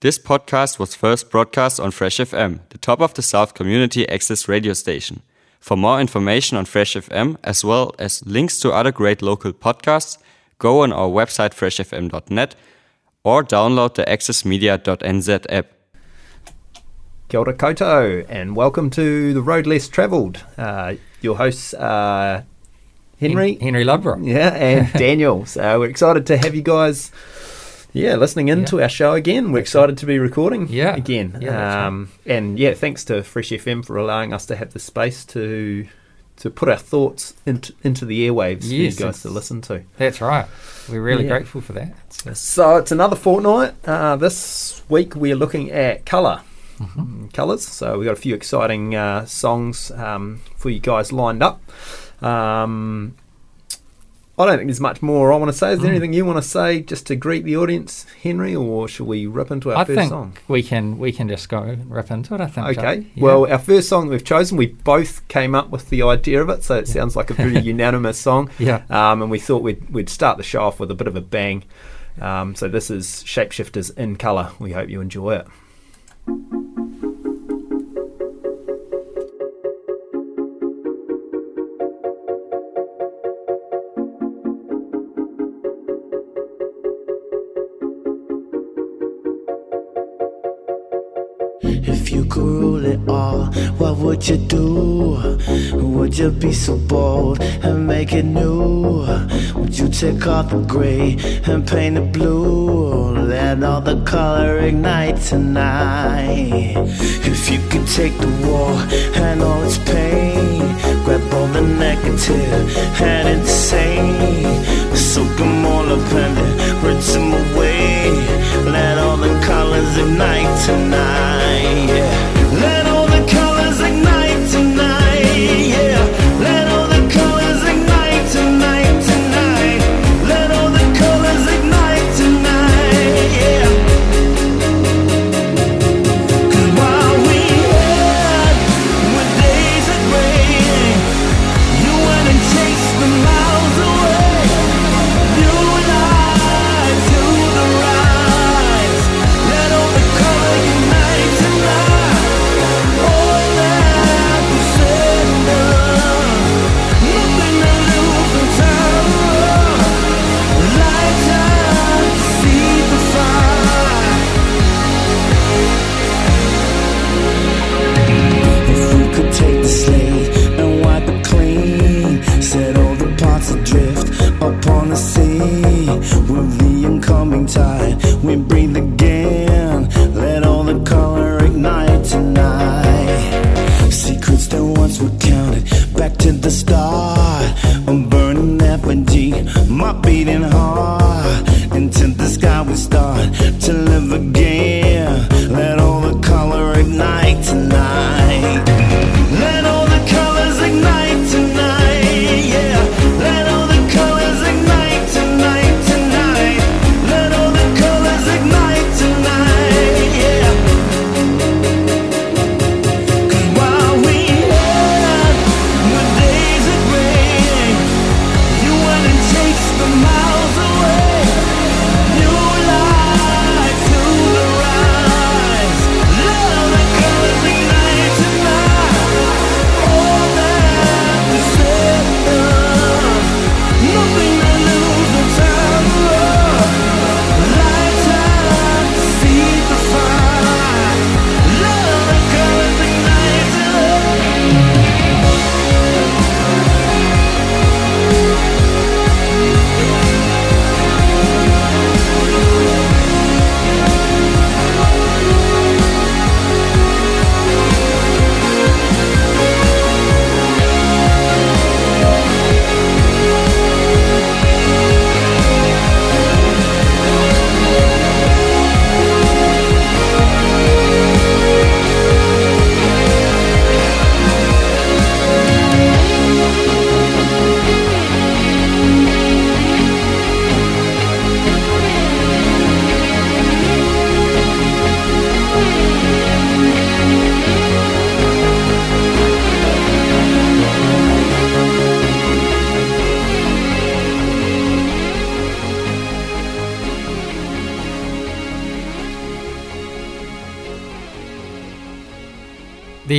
This podcast was first broadcast on Fresh FM, the top of the South community access radio station. For more information on Fresh FM, as well as links to other great local podcasts, go on our website freshfm.net or download the accessmedia.nz app. Kia ora koutou, and welcome to The Road Less Travelled. Uh, your hosts are Henry, Henry Ludbrook. yeah, and Daniel. So we're excited to have you guys, yeah, listening in to our show again. We're excited to be recording Yeah. again. Yeah, that's right. um, And yeah, thanks to Fresh FM for allowing us to have the space to to put our thoughts into, into the airwaves Yes, for you guys to listen to. That's right. We're really Yeah. grateful for that. So, So it's another fortnight. Uh, this week we're looking at colour. Mm-hmm. Colours. So we've got a few exciting uh, songs um, for you guys lined up. Um, I don't think there's much more I want to say. Is there Mm. anything you want to say just to greet the audience, Henry, or should we rip into our I first think song? we can we can just go and rip into it. I think. Okay. Yeah. Well, our first song that we've chosen, we both came up with the idea of it, so it sounds like a pretty unanimous song. yeah. Um, and we thought we'd, we'd start the show off with a bit of a bang. Um, so this is Shapeshifters in Colour. We hope you enjoy it. You could rule it all, what would you do? Would you be so bold and make it new? Would you take off the gray and paint it blue? Let all the color ignite tonight. If you could take the war and all its pain, grab all the negative and insane, soak them all up and then rinse them away. Let all the colors ignite tonight.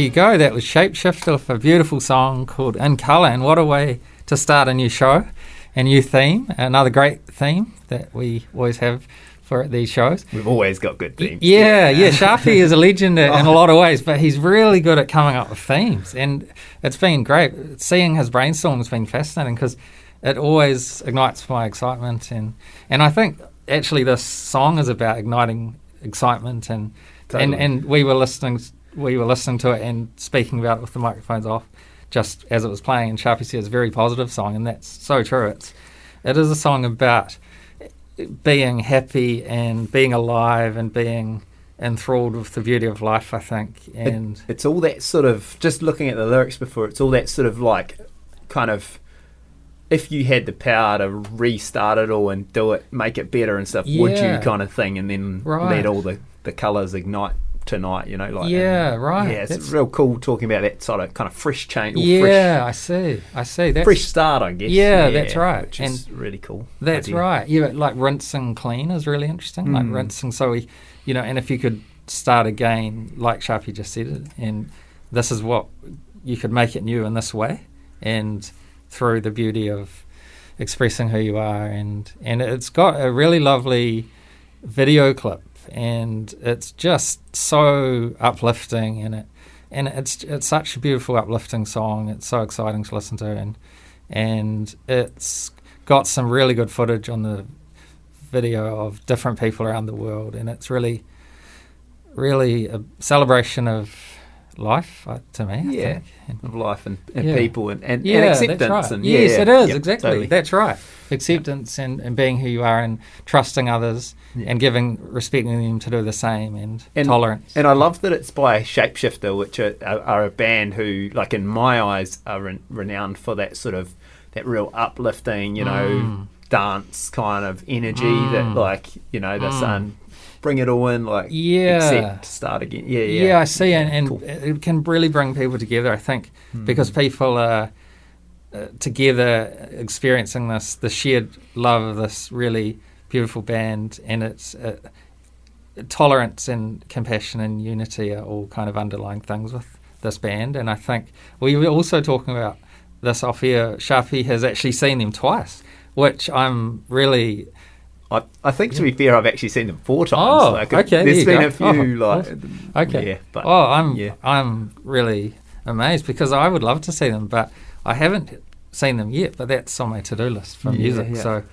You go. That was Shapeshifter with a beautiful song called In Colour. And what a way to start a new show, a new theme, another great theme that we always have for these shows. We've always got good themes. Yeah, yeah. Sharpie is a legend in a lot of oh. ways, but he's really good at coming up with themes, and it's been great. Seeing his brainstorm has been fascinating because it always ignites my excitement, and and I think actually this song is about igniting excitement, and Totally. and and we were listening, we were listening to it and speaking about it with the microphones off, just as it was playing, and Sharpie said it's a very positive song, and that's so true. It's it is a song about being happy and being alive and being enthralled with the beauty of life, I think. And It's all that sort of just looking at the lyrics before. It's all that sort of like kind of if you had the power to restart it all and do it, make it better and stuff, would you kind of thing, and then Right. let all the the colors ignite tonight. You know, like Yeah, and- right. Yeah, it's That's- real cool talking about that sort of kind of fresh change. Or yeah, I see. I see. fresh, That's, fresh start, I guess. Yeah, that's right. Which is really cool. That's idea. right. Yeah, like rinsing clean is really interesting. Like Mm. rinsing, so we, you know, and if you could start again, like Sharpie just said it, and this is what you could make it new in this way, and through the beauty of expressing who you are, and and it's got a really lovely video clip, and it's just so uplifting, and it and it's it's such a beautiful uplifting song. It's so exciting to listen to, and and it's got some really good footage on the video of different people around the world, and it's really, really a celebration of life uh, to me. I Yeah. And- Of life and, and Yeah. people and, and, yeah, and that's acceptance. right. And yes, yeah, it is yeah, exactly. totally. That's right. Acceptance and, and being who you are, and trusting others, Yeah. and giving, respecting them to do the same, and, And- tolerance. And I love that it's by Shapeshifter, which are, are, a band who, like in my eyes, are re- renowned for that sort of that real uplifting, you know, Mm. dance kind of energy that, Mm. like, you know, they're Mm. Bring it all in, like, Yeah. accept, start again. Yeah, yeah. Yeah, I see, and, and Cool. it can really bring people together. I think Mm. because people are uh, together experiencing this, the shared love of this really beautiful band, and it's uh, tolerance and compassion and unity are all kind of underlying things with this band. And I think we were also talking about this off here. Sharpie has actually seen them twice, which I'm really I, I think, to be fair, I've actually seen them four times. Oh, like, okay, there There's you been go. a few, Oh, like, awesome. Um, okay. Yeah, but, oh, I'm yeah. I'm really amazed because I would love to see them, but I haven't seen them yet. But that's on my to do list for Yeah, music. yeah. So,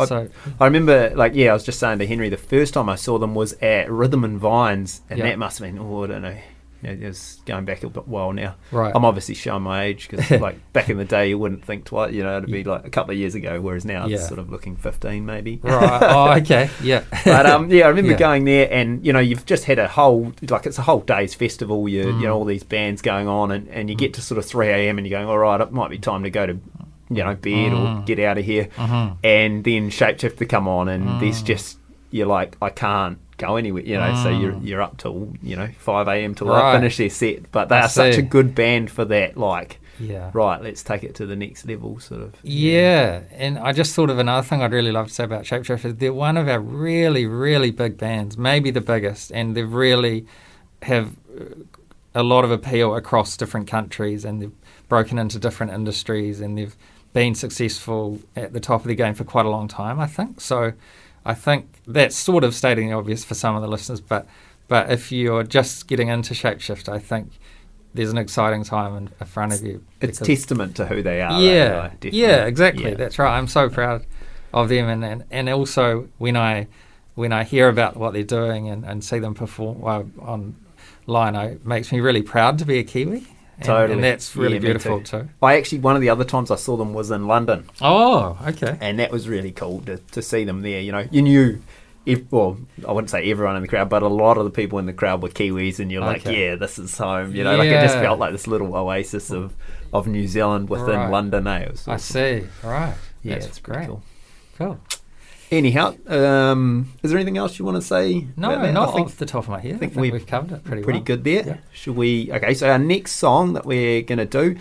I- so I remember, like, yeah, I was just saying to Henry, the first time I saw them was at Rhythm and Vines, and that must have been, oh, I don't know, you know, it was going back a bit while now. right. I'm obviously showing my age because, like, back in the day, you wouldn't think twice, you know, it'd be like a couple of years ago, whereas now Yeah. it's sort of looking 15 maybe. right. Oh, okay. Yeah. But um, yeah, I remember Yeah. going there, and you know, you've just had a whole like it's a whole day's festival. You Mm. you know all these bands going on, and, and you get to sort of three a.m. and you're going, all right, it might be time to go to you know bed or Mm. get out of here. Mhm. And then Shapeshifter come on, and Mm. there's just you're like, I can't go anywhere, you know. So you're Mm. you're up till you know five a.m. till Right. they finish their set. But they I are such a good band for that. Like, Yeah. right, let's take it to the next level, sort of. Yeah, and I just thought of another thing I'd really love to say about Shapeshifter. They're one of our really, really big bands, maybe the biggest, and they really have uh, a lot of appeal across different countries, and they've broken into different industries, and they've been successful at the top of the game for quite a long time. I think so. I think that's sort of stating the obvious for some of the listeners, but but if you're just getting into Shapeshifter, I think there's an exciting time in, in front of you. It's testament to who they are. yeah, yeah, exactly. Yeah. That's right. I'm so proud of them, and, and, and also when I when I hear about what they're doing and, and see them perform well, online, it makes me really proud to be a Kiwi. And, Totally. and that's really Yeah, beautiful too. too. I actually one of the other times I saw them was in London, Oh, okay. and that was really cool to, to see them there. You know, you knew, if, well, I wouldn't say everyone in the crowd, but a lot of the people in the crowd were Kiwis, and you're like, yeah, this is home. You know, like it just felt like this little oasis of, of New Zealand within Right. London. Eh? Was I see. Right. Yeah, that's it's great. cool. Cool. Anyhow, um, is there anything else you want to say? No, not I think off the top of my head. I think think, we've we've, covered it pretty, pretty well. good there. Yeah. Should we? Okay, so our next song that we're going to do,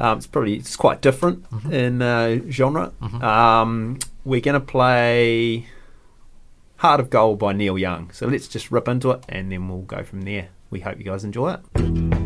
um, it's probably it's quite different Mhm. in uh, genre. Mhm. Um, we're going to play "Heart of Gold" by Neil Young. So let's just rip into it, and then we'll go from there. We hope you guys enjoy it.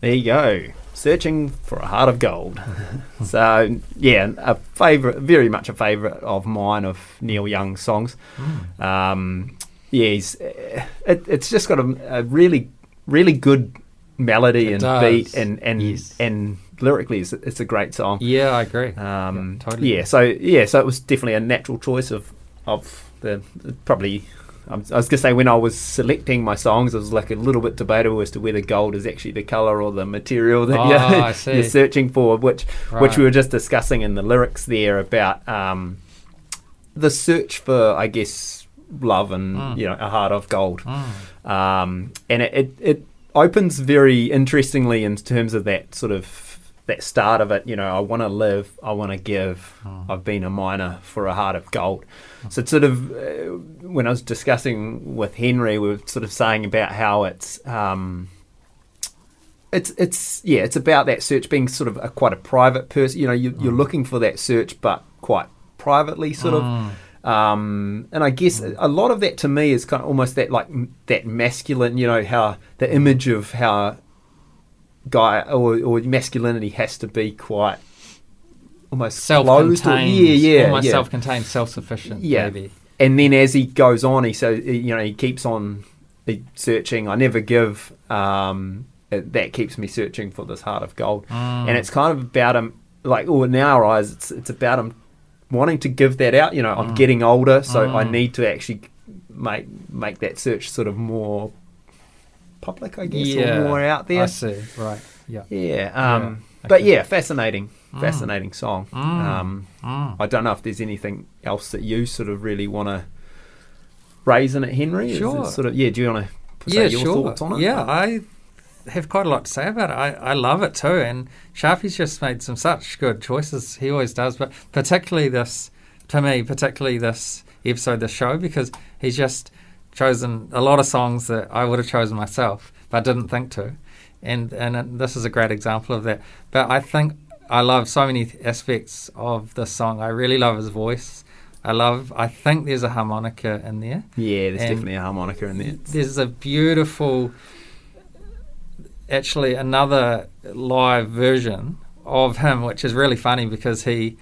There you go. Searching for a heart of gold. so yeah, a favorite, very much a favorite of mine of Neil Young's songs. Um, yeah, he's, uh, it, it's just got a, a really, really good melody It and does. beat, and and Yes. and lyrically, it's, it's a great song. Yeah, I agree. Um, Yeah, totally. yeah, so yeah, so it was definitely a natural choice of of the probably. I was gonna say when I was selecting my songs, it was like a little bit debatable as to whether gold is actually the color or the material that Oh, you're, you're searching for, which which we were just discussing in the lyrics there about um, the search for, I guess, love and Mm. you know a heart of gold. Mm. Um, and it, it, it opens very interestingly in terms of that sort of that start of it. You know, I want to live, I want to give. I've been a miner for a heart of gold. So it's sort of uh, when I was discussing with Henry, we were sort of saying about how it's. Um, it's it's yeah it's about that search being sort of a, quite a private person you know you, you're looking for that search but quite privately sort of. Um, and I guess a lot of that to me is kind of almost that like that masculine, you know, how the image of how guy or, or masculinity has to be quite almost Self-contained. yeah, yeah, Almost yeah. self-contained, self-sufficient. Yeah. Maybe. And then as he goes on, he so you know he keeps on searching. I never give. Um, it- that keeps me searching for this heart of gold, Mm. and it's kind of about him. Like, oh, in our eyes, it's it's about him wanting to give that out. You know, I'm getting older, so I Mm. need to actually make make that search sort of more public, I guess, or more out there. I see. Right. Yeah. Yeah. Um, Yeah, But yeah, fascinating, Mm. fascinating song. Mm. Um, Mm. I don't know if there's anything else that you sort of really want to raise in it, Henry. It Sure. sort of yeah. Do you want to say yeah, your sure. thoughts on it? Yeah, I have quite a lot to say about it. I, I love it too, and Sharpie's just made some such good choices. He always does, but particularly this, to me, particularly this episode, this show, because he's just chosen a lot of songs that I would have chosen myself, but didn't think to, and and this is a great example of that. But I think I love so many aspects of this song. I really love his voice. I love. I think there's a harmonica in there. yeah. There's And definitely a harmonica in there. There's a beautiful, actually, another live version of him, which is really funny because he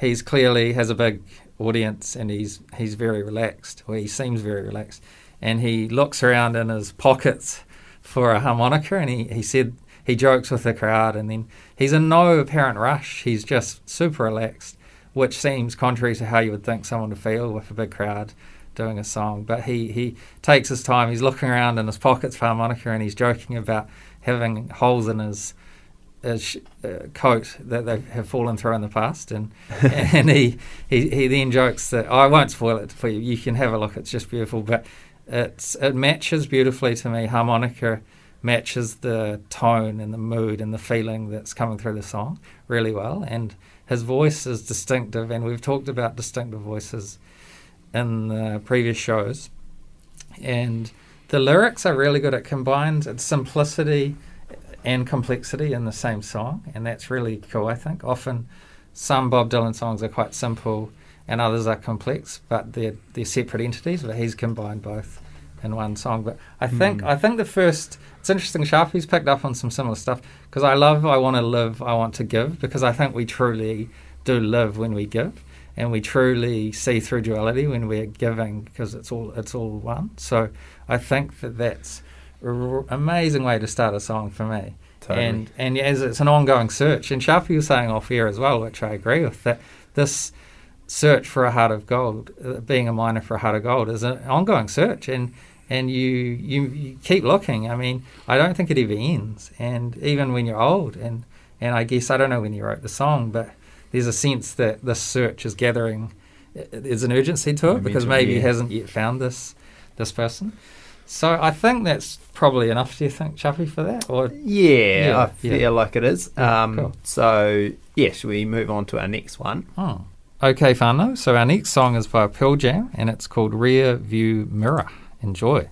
he's clearly has a big audience and he's he's very relaxed, or he seems very relaxed, and he looks around in his pockets for a harmonica, and he, he said he jokes with the crowd, and then he's in no apparent rush. He's just super relaxed, which seems contrary to how you would think someone would feel with a big crowd doing a song, but he, he takes his time. He's looking around in his pockets for harmonica and he's joking about having holes in his, his uh, coat that they have fallen through in the past. And and he, he, he then jokes that, I won't spoil it for you, you can have a look, it's just beautiful. But it's, it matches beautifully to me. Harmonica matches the tone and the mood and the feeling that's coming through the song really well. And his voice is distinctive, and we've talked about distinctive voices in the previous shows. And the lyrics are really good. It combines its simplicity and complexity in the same song, and that's really cool, I think. Often some Bob Dylan songs are quite simple and others are complex, but they're, they're separate entities, but he's combined both in one song. But I hmm. think I think the first it's interesting. Sharpie's picked up on some similar stuff because I love I want to live, I want to give because I think we truly do live when we give, and we truly see through duality when we're giving because it's all it's all one. So I think that that's an amazing way to start a song for me. Totally. And and as it's an ongoing search, and Sharpie was saying off air as well, which I agree with that this search for a heart of gold, uh, being a miner for a heart of gold, is an ongoing search, and and you, you you keep looking. I mean, I don't think it ever ends, and even when you're old, and and I guess I don't know when you wrote the song, but there's a sense that this search is gathering. uh, There's an urgency to it because maybe he hasn't yet found this this person. So I think that's probably enough. Do you think, Sharpie, for that? Or Yeah, Yeah, I feel yeah. like it is. Um, cool. So, yeah, should we move on to our next one? Oh. Okay, whānau. So our next song is by Pearl Jam, and it's called Rear View Mirror. Enjoy.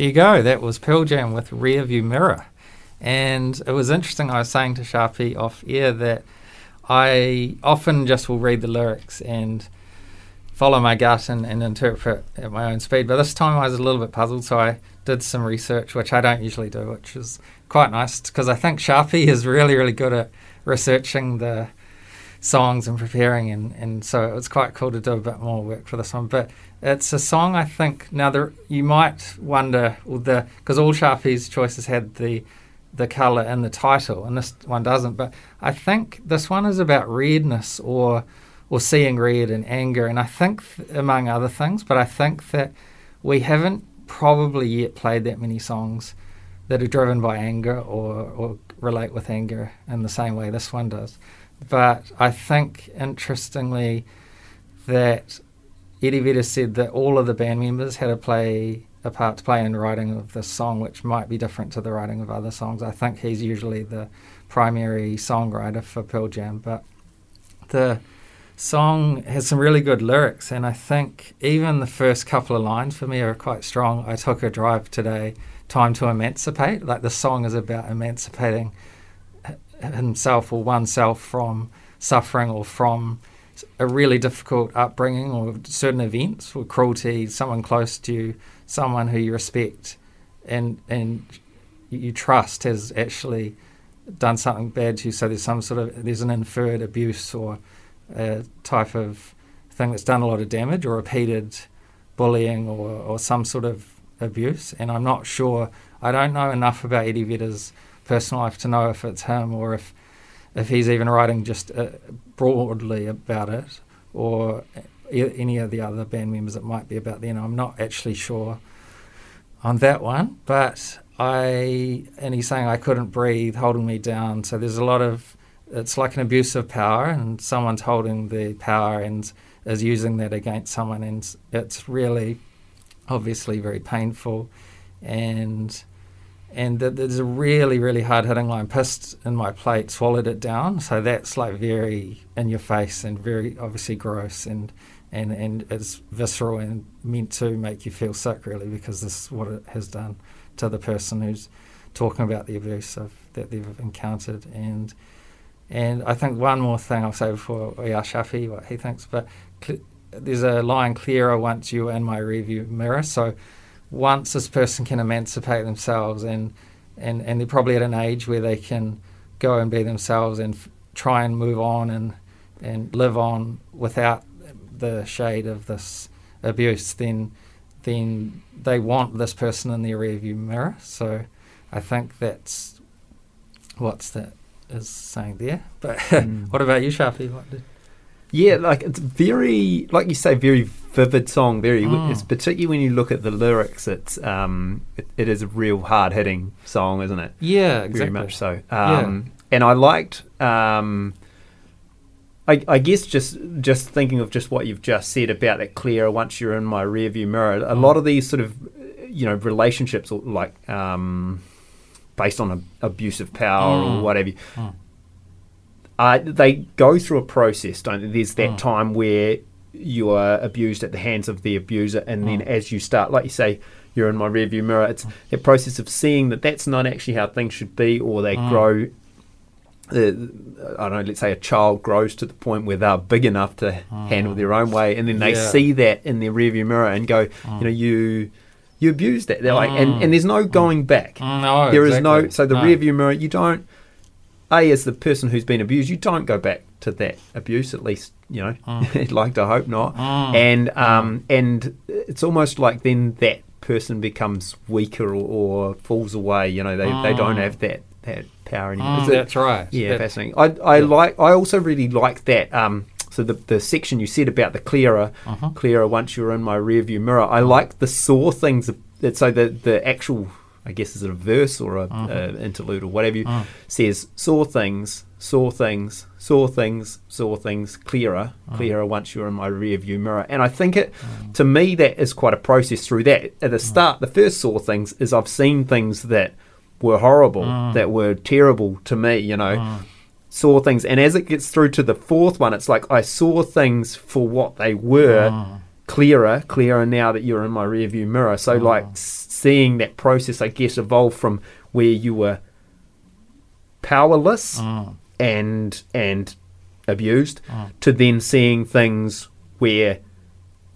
There you go. That was Pearl Jam with Rearview Mirror. And it was interesting. I was saying to Sharpie off air that I often just will read the lyrics and follow my gut and, and interpret at my own speed. But this time I was a little bit puzzled, so I did some research, which I don't usually do, which is quite nice because I think Sharpie is really, really good at researching the songs and preparing, and, and so it was quite cool to do a bit more work for this one. But it's a song I think now there you might wonder well, the because all Sharpie's choices had the the color in the title, and this one doesn't. But I think this one is about redness or or seeing red and anger, and I think th- among other things. But I think that we haven't probably yet played that many songs that are driven by anger or, or relate with anger in the same way this one does. But I think interestingly that Eddie Vedder said that all of the band members had to play a part to play in writing of this song, which might be different to the writing of other songs. I think he's usually the primary songwriter for Pearl Jam, but the song has some really good lyrics, and I think even the first couple of lines for me are quite strong. I took a drive today, time to emancipate. Like the song is about emancipating himself or oneself from suffering or from a really difficult upbringing or certain events or cruelty, someone close to you, someone who you respect and and you trust has actually done something bad to you. So there's some sort of there's an inferred abuse or a type of thing that's done a lot of damage or repeated bullying or, or some sort of abuse. And I'm not sure. I don't know enough about Eddie Vedder's personal life to know if it's him or if if he's even writing just uh, broadly about it or any of the other band members it might be about then. I'm not actually sure on that one, but I and he's saying I couldn't breathe, holding me down. So there's a lot of it's like an abuse of power, and someone's holding the power and is using that against someone, and it's really obviously very painful, and and there's a really really hard hitting line. Pissed in my plate, swallowed it down. So that's like very in your face and very obviously gross and. And, and it's visceral and meant to make you feel sick, really, because this is what it has done to the person who's talking about the abuse of, that they've encountered. And and I think one more thing I'll say before we ask Sharpie what he thinks, but cl- there's a line clearer once you're in my rearview mirror. So once this person can emancipate themselves and, and, and they're probably at an age where they can go and be themselves and f- try and move on and, and live on without the shade of this abuse, then then they want this person in their rearview mirror. So I think that's what's that is saying there. But Mm. what about you, Sharpie? What did, Yeah, like it's very, like you say, very vivid song. Very, Mm. it's particularly when you look at the lyrics. It's um, it, it is a real hard hitting song, isn't it? yeah, exactly. Very much so. Um, And I liked, um, I, I guess, just just thinking of just what you've just said about that clearer once you're in my rearview mirror. A Mm. lot of these sort of, you know, relationships, like um, based on a, abusive power Mm. or whatever. Mm. Uh, they go through a process, don't they? There's that Mm. time where you are abused at the hands of the abuser, and then Mm. as you start, like you say, you're in my rearview mirror. It's that process of seeing that that's not actually how things should be, or they Mm. grow. Uh, I don't know. Let's say a child grows to the point where they're big enough to handle their own way, and then they Mm. Yeah. see that in their rearview mirror and go, you know, you you abused that. They're like, and, and there's no going back. Mm, no, There is no so the No. rear view mirror. You don't. A as the person who's been abused, you don't go back to that abuse. At least you know. I'd like to hope not. Mm. And um and it's almost like then that person becomes weaker or, or falls away. You know, they they don't Mm. have that that power anymore. Mm, that's right. yeah, That- fascinating. I I Yeah. like. I also really like that. Um, so the the section you said about the clearer, Uh-huh. clearer once you're in my rearview mirror. I like the saw things. That so the the actual. I guess is it a verse or a, Mhm. a interlude or whatever you Mm. says saw things, saw things, saw things, saw things clearer, Mm. clearer once you're in my rear view mirror. And I think it, to me, that is quite a process through that. At the Mm. start, the first saw things is I've seen things that were horrible, Mm. that were terrible to me, you know Mm. saw things and as it gets through to the fourth one it's like i saw things for what they were Mm. clearer, clearer now that you're in my rearview mirror. So like seeing that process, I guess, evolve from where you were powerless Mm. and and abused to then seeing things where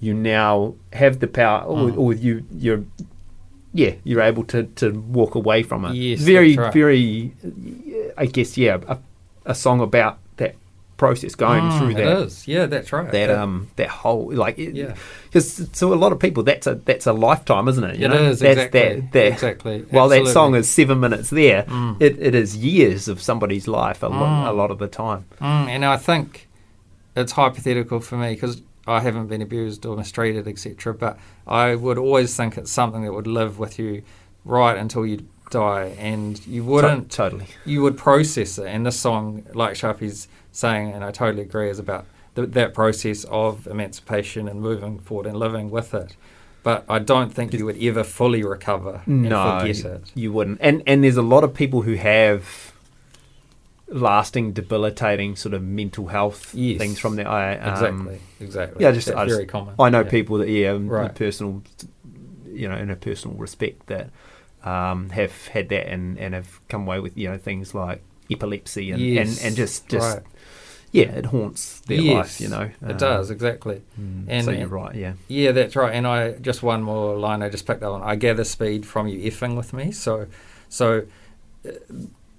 you now have the power or, Mm. or you you're yeah you're able to to walk away from it Yes, very right. very i guess yeah a, a song about process going Mm, through it that is. Yeah, that's right. that That- um that whole like Yeah. because so a lot of people that's a that's a lifetime isn't it you It know is, that's exactly, that, that exactly, while that song is seven minutes there Mm. it, it is years of somebody's life a, lot, Mm. a lot of the time Mm, and I think it's hypothetical for me because I haven't been abused or mistreated, etc. But I would always think it's something that would live with you right until you die, and you wouldn't. totally You would process it, and this song, like Sharpie's saying, and I totally agree, is about th- that process of emancipation and moving forward and living with it. But I don't think you would ever fully recover and no forget you, it. you wouldn't and and there's a lot of people who have lasting debilitating sort of mental health Yes. things from that i um, Exactly, exactly. yeah just I just- very common. i know Yeah. people that yeah Right. personal you know in a personal respect that um, have had that and, and have come away with you know things like epilepsy and, Yes, and, and just just right. yeah it haunts their Yes, life you know it Um, does exactly. mm, And- so you're right yeah Yeah, that's right. And I just one more line I just picked up on. I gather speed from you effing with me. So, so uh,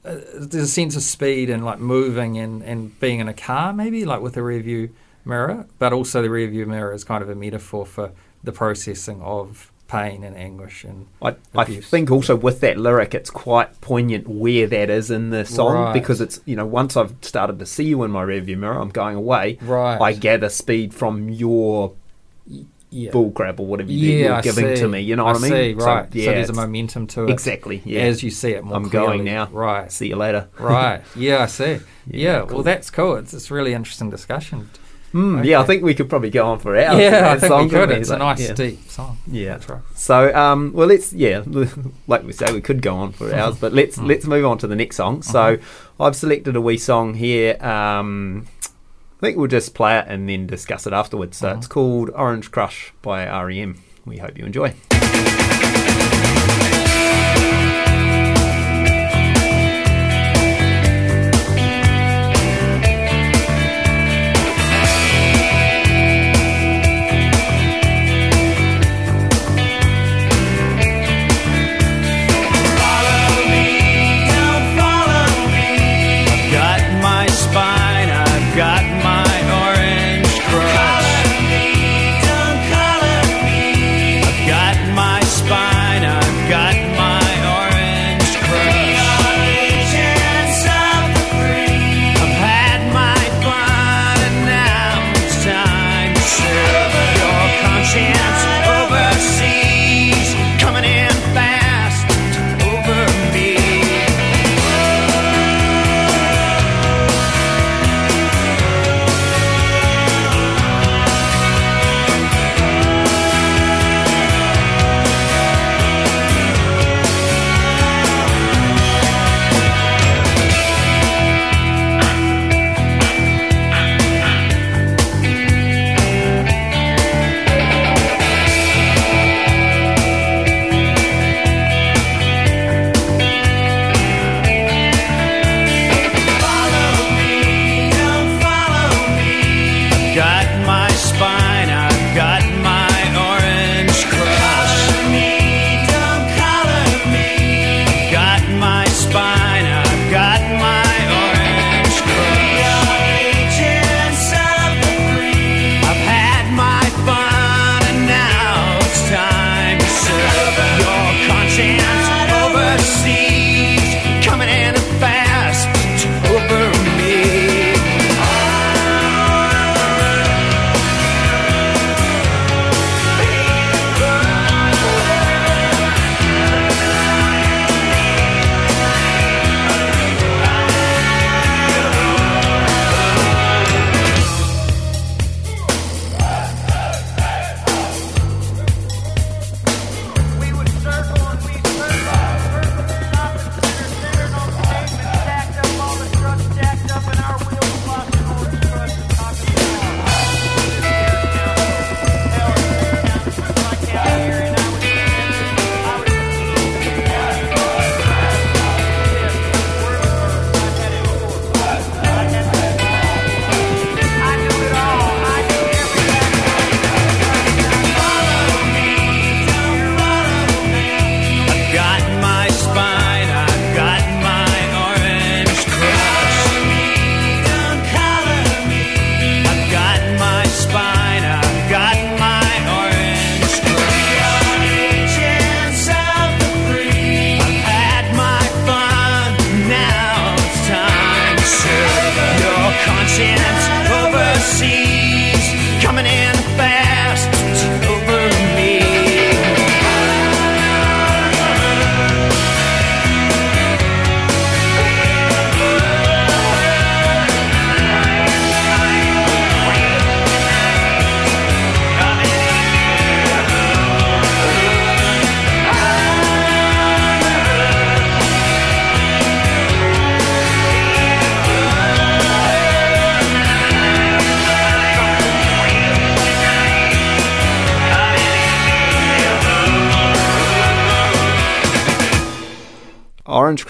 uh, there's a sense of speed and like moving and and being in a car maybe like with a rear view mirror, but also the rear view mirror is kind of a metaphor for the processing of pain and anguish and I, I think also with that lyric, it's quite poignant where that is in the song Right. because it's you know once I've started to see you in my rearview mirror, I'm going away. right. I gather speed from your yeah. bull crap or whatever you, yeah, you're giving see. to me. You know what I mean? See, So, right. yeah, so there's a momentum to it. exactly. Yeah. As you see it more I'm clearly. going now. Right. See you later. right. Yeah, I see. Yeah, Yeah, cool. well, that's cool. It's it's really interesting discussion. Mm, Yeah, I think we could probably go on for hours. yeah, I think song, we could. It's a nice yeah. deep song. Yeah. That's right. So, um, well, let's yeah, like we say, we could go on for hours, but let's Mm. let's move on to the next song. So, I've selected a wee song here. Um, I think we'll just play it and then discuss it afterwards. So Mhm. it's called Orange Crush by REM. We hope you enjoy.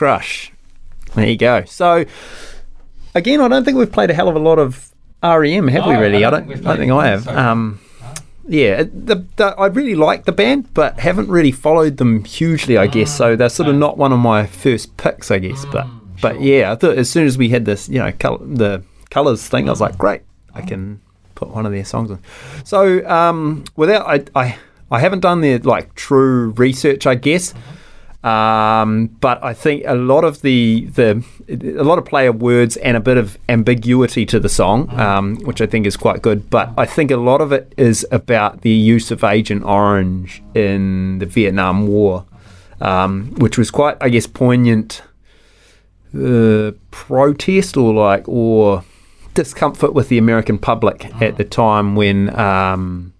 Crush. There you go. So, again, I don't think we've played a hell of a lot of REM, have we? Really, I I don't I don't think I have. so. Um, yeah, the, the, I really like the band, but haven't really followed them hugely. I guess so. They're sort of not one of my first picks, I guess. But but yeah, I thought as soon as we had this, you know, col- the colors thing, I was like, great, I can put one of their songs on. So um, without I, I I haven't done the like true research, I guess. Um, but I think a lot of the the a lot of player words and a bit of ambiguity to the song, um, which I think is quite good. But I think a lot of it is about the use of Agent Orange in the Vietnam War, um, which was quite, I guess, poignant uh, protest or like or discomfort with the American public at the time when um,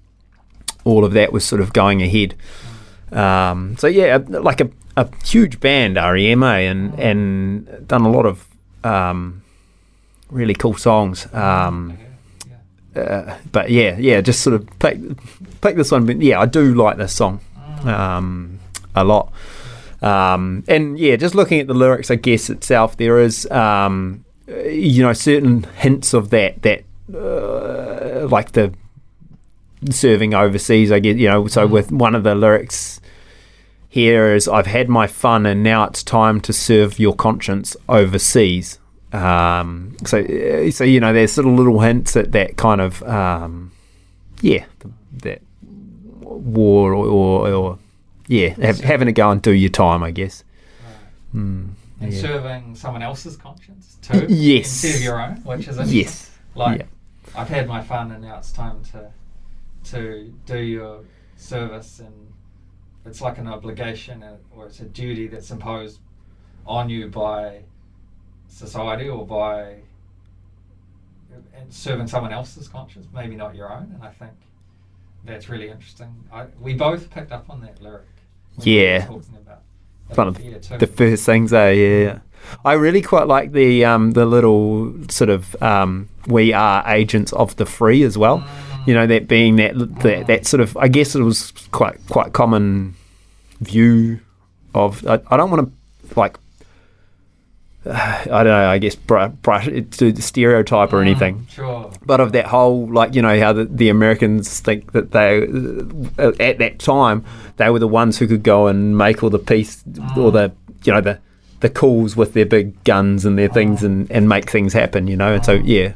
all of that was sort of going ahead. Um, so yeah, like a, a huge band, REMA, and and done a lot of um, really cool songs. Um, uh, but yeah, yeah, just sort of pick pick this one. But yeah, I do like this song um, a lot. Um, and yeah, just looking at the lyrics, I guess itself, there is um, you know certain hints of that that uh, like the serving overseas. I get you know so with one of the lyrics here is I've had my fun and now it's time to serve your conscience overseas. Um, so uh, so you know there's sort of little hints at that kind of um, yeah that war or, or, or yeah have, having to go and do your time I guess. Mm, and yeah. serving someone else's conscience too. Yes. Instead of your own, which is. Yes. Like Yeah. I've had my fun and now it's time to to do your service and it's like an obligation or it's a duty that's imposed on you by society or by serving someone else's conscience, maybe not your own. And I think that's really interesting. I, we both picked up on that lyric. we Yeah. talking about one of the first things are yeah. I really quite like the um, the little sort of um, we are agents of the free as well. You know that being that that, that sort of I guess it was quite quite common view of I, I don't want to like I don't know I guess brush, brush it to stereotype or mm, anything. Sure. but of that whole like you know how the, the Americans think that they uh, at that time they were the ones who could go and make all the peace mm. or the you know the the calls with their big guns and their things mm. and, and make things happen you know? And so yeah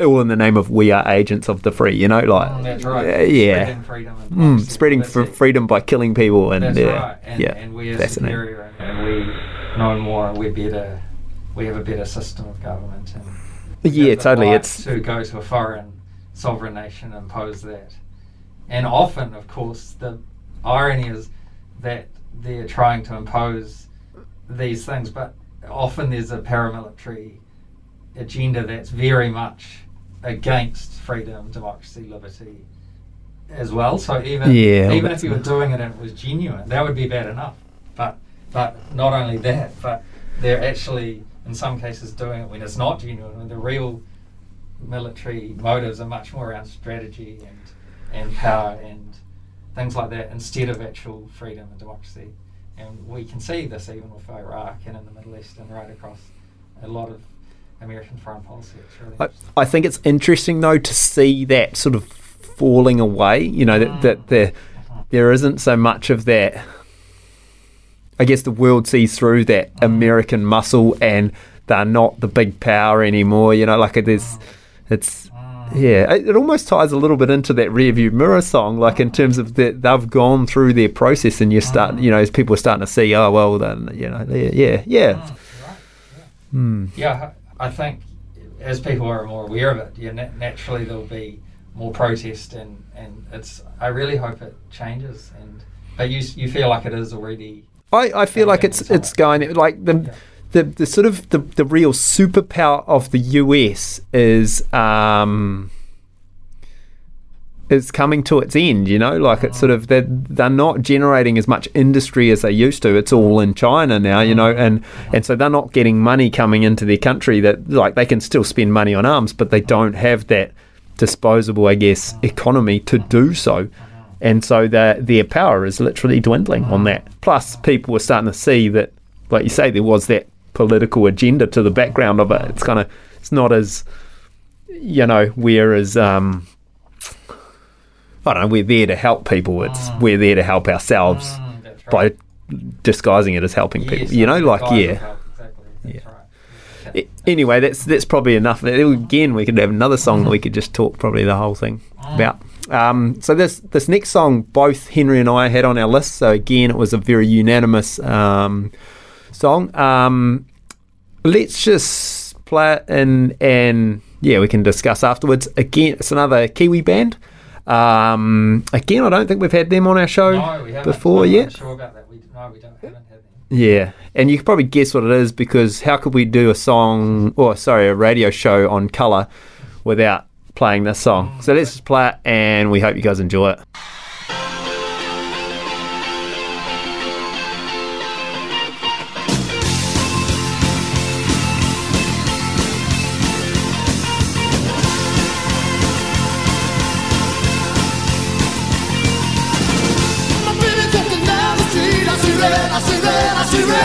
all in the name of we are agents of the free you know like Mm, that's right. yeah Spreading freedom and Mm, spreading fr- freedom by killing people and That's yeah right. And, yeah and we are superior and, we know more and we're better. We have a better system of government. And Yeah, totally, it's- to go to a foreign sovereign nation and impose that. And often, of course, the irony is that they're trying to impose these things, but often there's a paramilitary agenda that's very much against freedom, democracy, liberty as well. So even Yeah, even if you were doing it and it was genuine, that would be bad enough. But but not only that, but they're actually in some cases doing it when it's not genuine, when the real military motives are much more around strategy and and power and things like that instead of actual freedom and democracy. And we can see this even with Iraq and in the Middle East and right across a lot of American foreign policy. It's really I, I think it's interesting though to see that sort of falling away. You know that mm. that there mm-hmm. there isn't so much of that. I guess the world sees through that mm. American muscle, and they're not the big power anymore. You know, like it is. Mm. It's yeah. It, it almost ties a little bit into that rearview mirror song, like in terms of that they've gone through their process, and you start. You know, as people are starting to see, oh well, then you know, yeah, yeah, yeah. Hmm. Yeah, I think as people are more aware of it, yeah, na- naturally there'll be more protest, and, and it's. I really hope it changes, and but you you feel like it is already. I, I feel like it's it's going like the Yeah. the, the sort of the, the real superpower of the US is um is coming to its end. You know, like it's sort of they're, they're not generating as much industry as they used to. It's all in China now, you know, and and so they're not getting money coming into their country that like they can still spend money on arms, but they don't have that disposable, I guess, economy to do so. And so their their power is literally dwindling on that. Plus, people are starting to see that, like you say, there was that political agenda to the background of it. It's kind of it's not as you know, whereas um, I don't know, we're there to help people. It's mm. we're there to help ourselves mm, right. by disguising it as helping yes, people. You know, like yeah, exactly. Yeah. Right. Anyway, that's that's probably enough. Again, we could have another song that we could just talk probably the whole thing mm. about. Um, so this this next song, both Henry and I had on our list. So again, it was a very unanimous um, song. Um, let's just play it and and yeah, we can discuss afterwards. Again, it's another Kiwi band. Um, again, I don't think we've had them on our show no, before yet. Yeah, and you can probably guess what it is because how could we do a song or sorry, a radio show on colour without playing this song? So let's just play it, and we hope you guys enjoy it. to the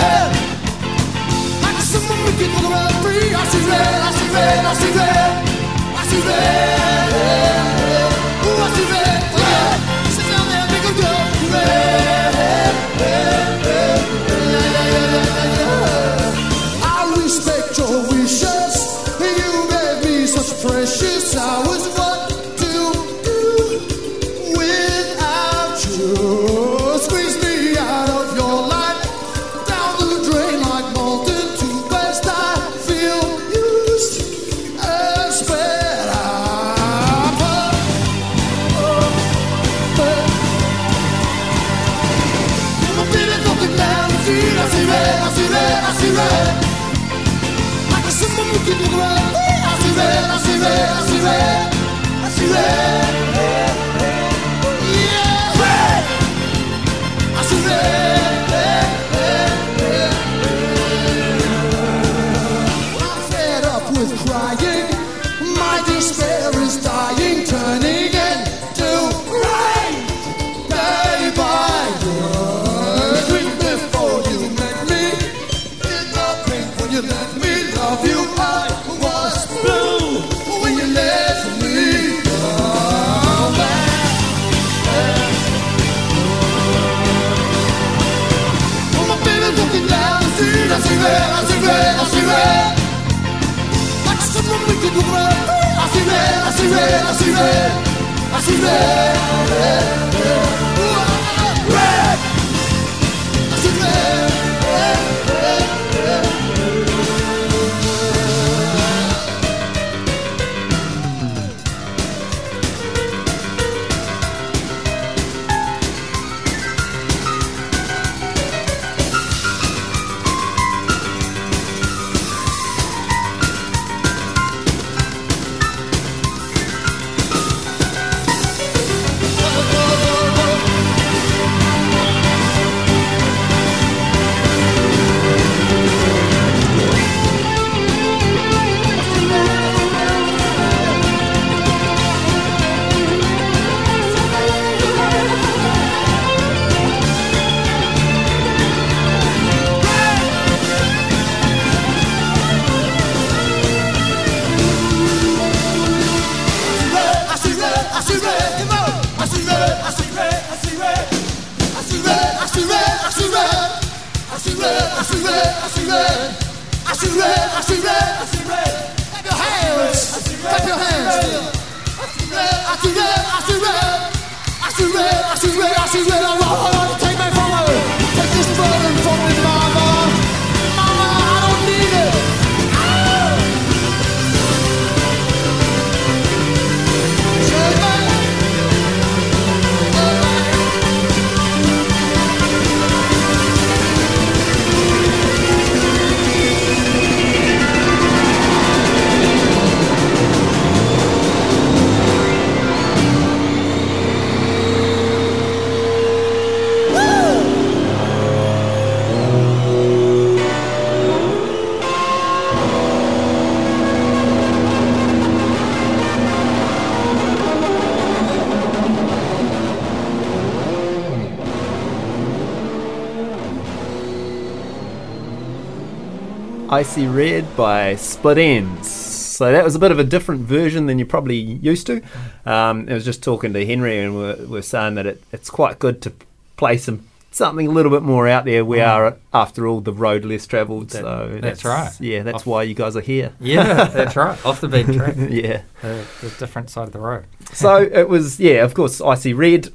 I See Red by Split Enz. So that was a bit of a different version than you're probably used to. Um, I was just talking to Henry and we're, we're saying that it, it's quite good to play some something a little bit more out there. We are, after all, the road less travelled. That- so that's right. Yeah, that's Off- why you guys are here. Yeah, that's right. Off the beaten track, yeah. the, the different side of the road. So it was, yeah, of course, I See Red.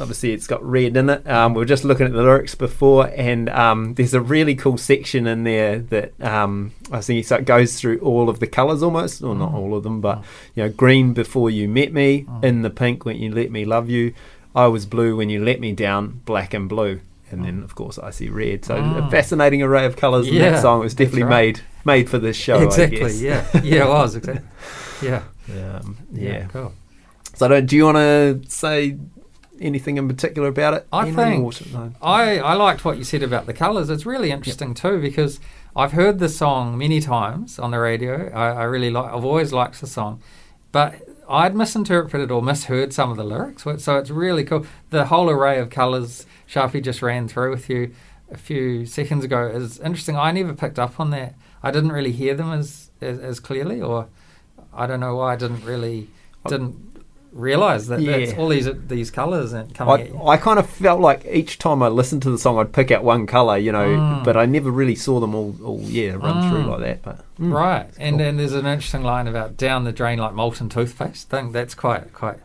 Obviously, it's got red in it. Um, we were just looking at the lyrics before, and um, there's a really cool section in there that um, I think so it goes through all of the colours almost, or not all of them, but you know, green before you met me, in the pink when you let me love you, I was blue when you let me down, black and blue, and then of course I see red. So a Mm. fascinating array of colours in Yeah, that song. It was definitely right. made made for this show. I exactly. guess. Yeah. Yeah, it was exactly. Yeah. Um, yeah. Cool. So, don't, do you want to say anything in particular about it? I Henry, think I- I, liked what you said about the colours. It's really interesting too because I've heard the song many times on the radio. I, I really like. I've always liked the song, but I'd misinterpreted or misheard some of the lyrics. So it's really cool. The whole array of colours Sharpie just ran through with you a few seconds ago is interesting. I never picked up on that. I didn't really hear them as as, as clearly, or I don't know why I didn't really didn't realize that that's Yeah. all these these colours and coming. at you. I, I kind of felt like each time I listened to the song, I'd pick out one color, you know, Mm. but I never really saw them all, all yeah, run through Mm. like that. But mm. Right, and cool. then there's an interesting line about down the drain like molten toothpaste. I think that's quite quite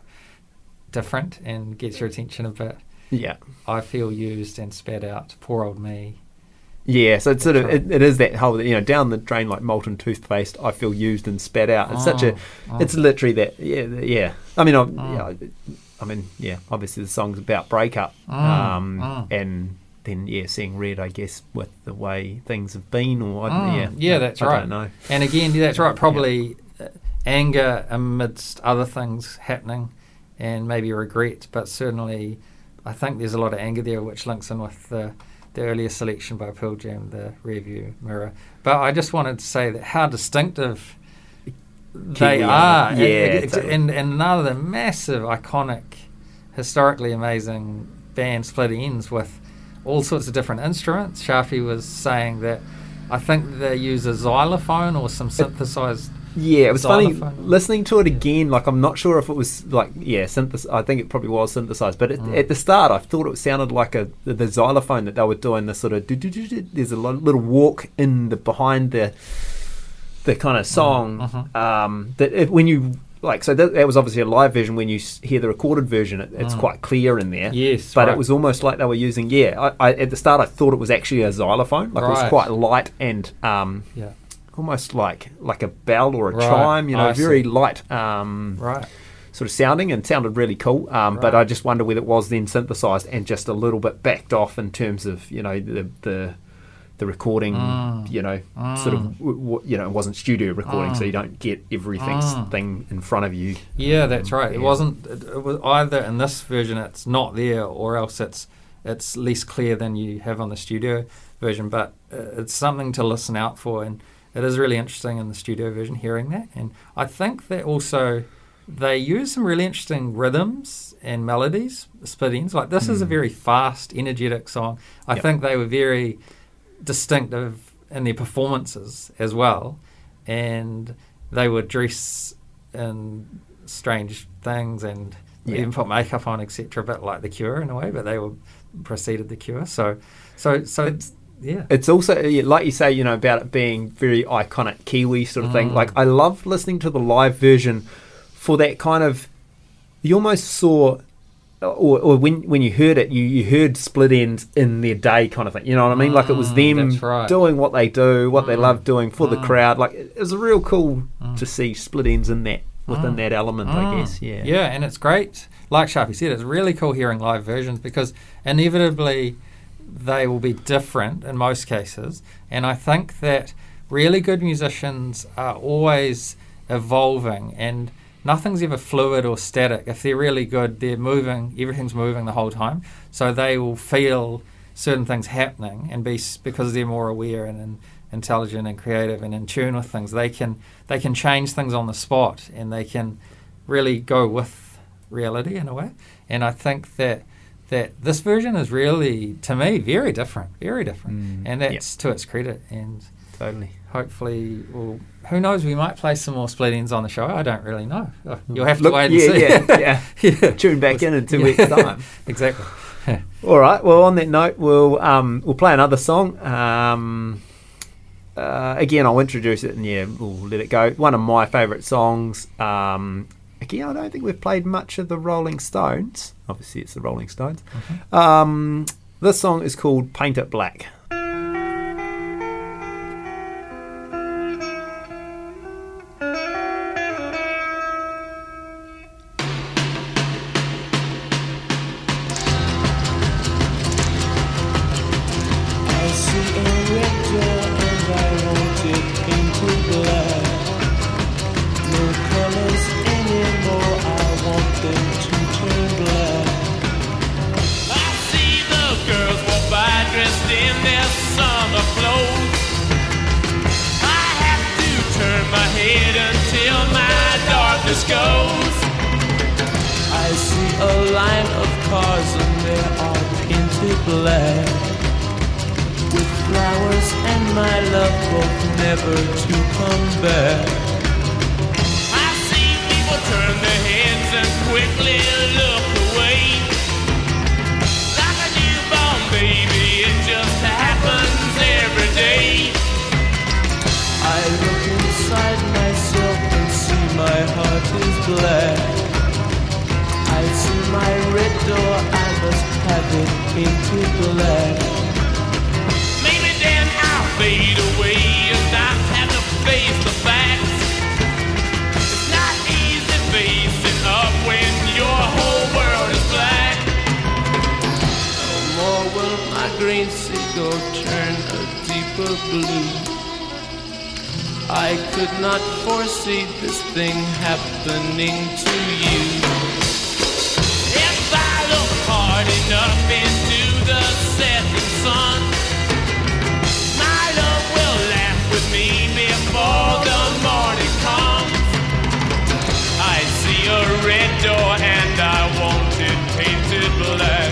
different and gets your attention a bit. yeah, I feel used and spat out. Poor old me. Yeah. So it's sort of it, it is that whole you know down the drain like molten toothpaste. I feel used and spat out. It's such a Oh, oh. it's literally that yeah yeah. I mean I, Mm. yeah, I mean yeah. Obviously the song's about breakup, Mm, um, mm. and then yeah, seeing red, I guess, with the way things have been, or I, yeah, yeah, that's I right. don't know. And again, that's right. Probably uh, anger amidst other things happening, and maybe regret. But certainly, I think there's a lot of anger there, which links in with the the earlier selection by Pearl Jam, the rearview mirror. But I just wanted to say that how distinctive they are, yeah, and, and, and another massive, iconic, historically amazing band Split Enz with all sorts of different instruments. Sharpie was saying that I think they use a xylophone or some synthesized. Yeah, it was funny listening to it again. Like, I'm not sure if it was like, yeah, synthesized. I think it probably was synthesized, but at, Mm. at the start, I thought it sounded like a the, the xylophone that they were doing. The sort of there's a little walk in the behind the the kind of song mhm. um, that if, when you like. So that, that was obviously a live version. When you hear the recorded version, it, it's Mm. quite clear in there. Yes, but right. it was almost like they were using. Yeah, I, I, at the start, I thought it was actually a xylophone. Like it was quite light and. Um, Yeah, almost like like a bell or a Right. chime, you know, I very see. light um, right. sort of sounding and sounded really cool. Um, But I just wonder whether it was then synthesized and just a little bit backed off in terms of you know the the the recording, Mm. you know, sort of w- w- you know, it wasn't studio recording, so Mm. you don't get everything Mm. thing in front of you. Yeah, that's right. It wasn't. It, it was either in this version it's not there, or else it's it's less clear than you have on the studio version. But uh, it's something to listen out for, and it is really interesting in the studio version hearing that. And I think that also they use some really interesting rhythms and melodies, Split Enz. Like this is a Mm. very fast, energetic song. I Yep. think they were very distinctive in their performances as well, and they would dress in strange things and Yeah. even put makeup on, etc. A bit like the Cure in a way, but they were preceded the Cure. So, so, so It's- yeah, It's also like you say, you know, about it being very iconic Kiwi sort of thing. Mm. Like I love listening to the live version for that kind of. You almost saw, or, or when when you heard it, you, you heard Split Enz in their day kind of thing. You know what I mean? like it was Mm, them right. doing what they do, what they Mm. love doing for the Mm. crowd. Like it was real cool Mm. to see Split Enz in that within Mm. that element. I Mm. guess. Yeah. Yeah, and it's great. Like Sharpie said, it's really cool hearing live versions because inevitably they will be different in most cases. And I think that really good musicians are always evolving and nothing's ever fluid or static. If they're really good, they're moving, everything's moving the whole time. So they will feel certain things happening and be because they're more aware and, and intelligent and creative and in tune with things, they can they can change things on the spot and they can really go with reality in a way. And I think that that this version is really, to me, very different, very different, Mm, and that's to its credit. And Totally. hopefully, we'll, who knows? We might play some more Split Enz on the show. I don't really know. Uh, You'll have to Look, wait and yeah, see. yeah, yeah. yeah. Tune back in in two Yeah. weeks' time. exactly. All right. Well, on that note, we'll um, we'll play another song. Um, uh, again, I'll introduce it and yeah, we'll let it go. One of my favourite songs. Um, I don't think we've played much of the Rolling Stones. Obviously, it's the Rolling Stones. Um, this song is called "Paint It Black." A line of cars and they are painted black. With flowers and my love both never to come back. I see people turn their heads and quickly look away. Like a newborn baby, it just happens every day. I look inside myself and see my heart is black. I see my red door, I must have it painted black. Maybe then I'll fade away and not have to face the facts. It's not easy facing up when your whole world is black. No more will my green seagull turn a deeper blue. I could not foresee this thing happening to you. Enough into the setting sun, my love will laugh with me before the morning comes. I see a red door and I want it painted black.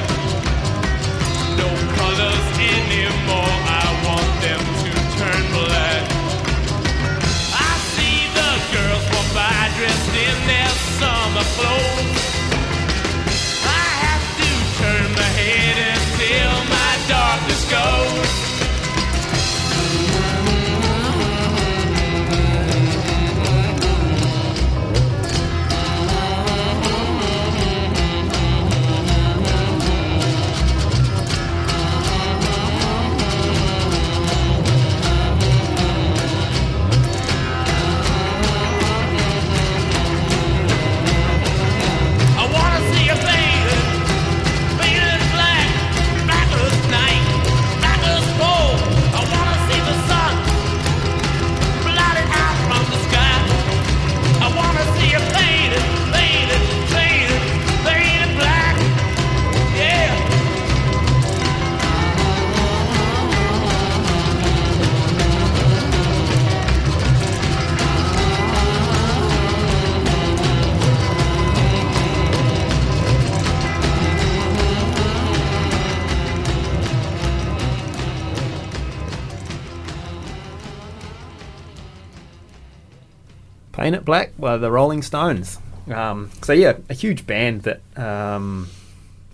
Black by the Rolling Stones. Um, so yeah, a huge band that um,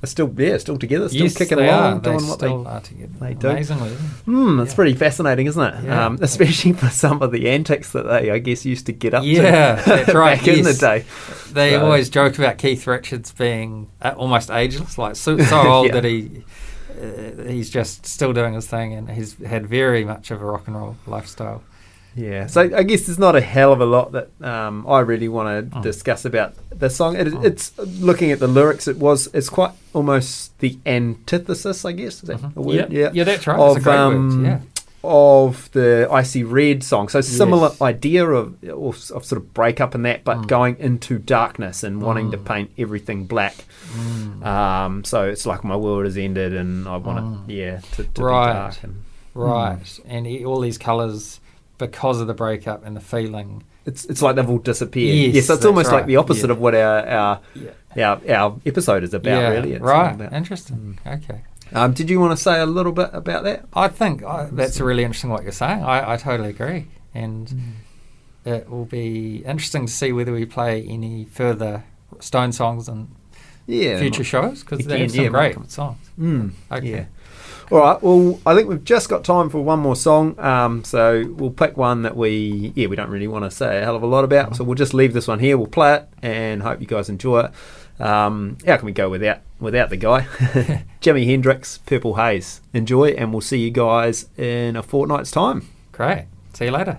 are still yeah still together, still yes, kicking they along, doing what they. are together. they do. Amazingly. Hmm, it's Yeah. pretty fascinating, isn't it? Yeah. Um, especially for some of the antics that they, I guess, used to get up Yeah, to that's right, back in the day. They So- always joke about Keith Richards being uh, almost ageless, like so, so old that he uh, he's just still doing his thing, and he's had very much of a rock and roll lifestyle. Yeah, so I guess there's not a hell of a lot that um, I really want to Oh. discuss about the song. It, Oh. It's looking at the lyrics. It was it's quite almost the antithesis, I guess. Is that a word? Yeah, yeah, that's right. Of, great um. Yeah, of the I See Red song. So similar Yes. idea of, of sort of breakup and that, but Mm. going into darkness and wanting to Mm. paint everything black. Mm. Um, so it's like my world has ended, and I want Mm. it, yeah, to, to Right. be dark. And right. And all these colours because of the breakup and the feeling. it's it's like they've all disappeared. Yes, yeah, so it's almost like right. the opposite Yeah. of what our our, Yeah, our our episode is about. yeah, really, It's right. about- Interesting. Okay. Um, did you want to say a little bit about that? I think I, that's really interesting what you're saying. I, I totally agree. and Mm. it will be interesting to see whether we play any further Stone songs in Yeah. future shows because they have some yeah, great might songs. Mm, Okay. All right. Well, I think we've just got time for one more song. Um, so we'll pick one that we, yeah, we don't really want to say a hell of a lot about. So we'll just leave this one here. We'll play it and hope you guys enjoy it. Um, how can we go without without the guy? Jimi Hendrix, Purple Haze. Enjoy, and we'll see you guys in a fortnight's time. Great. See you later.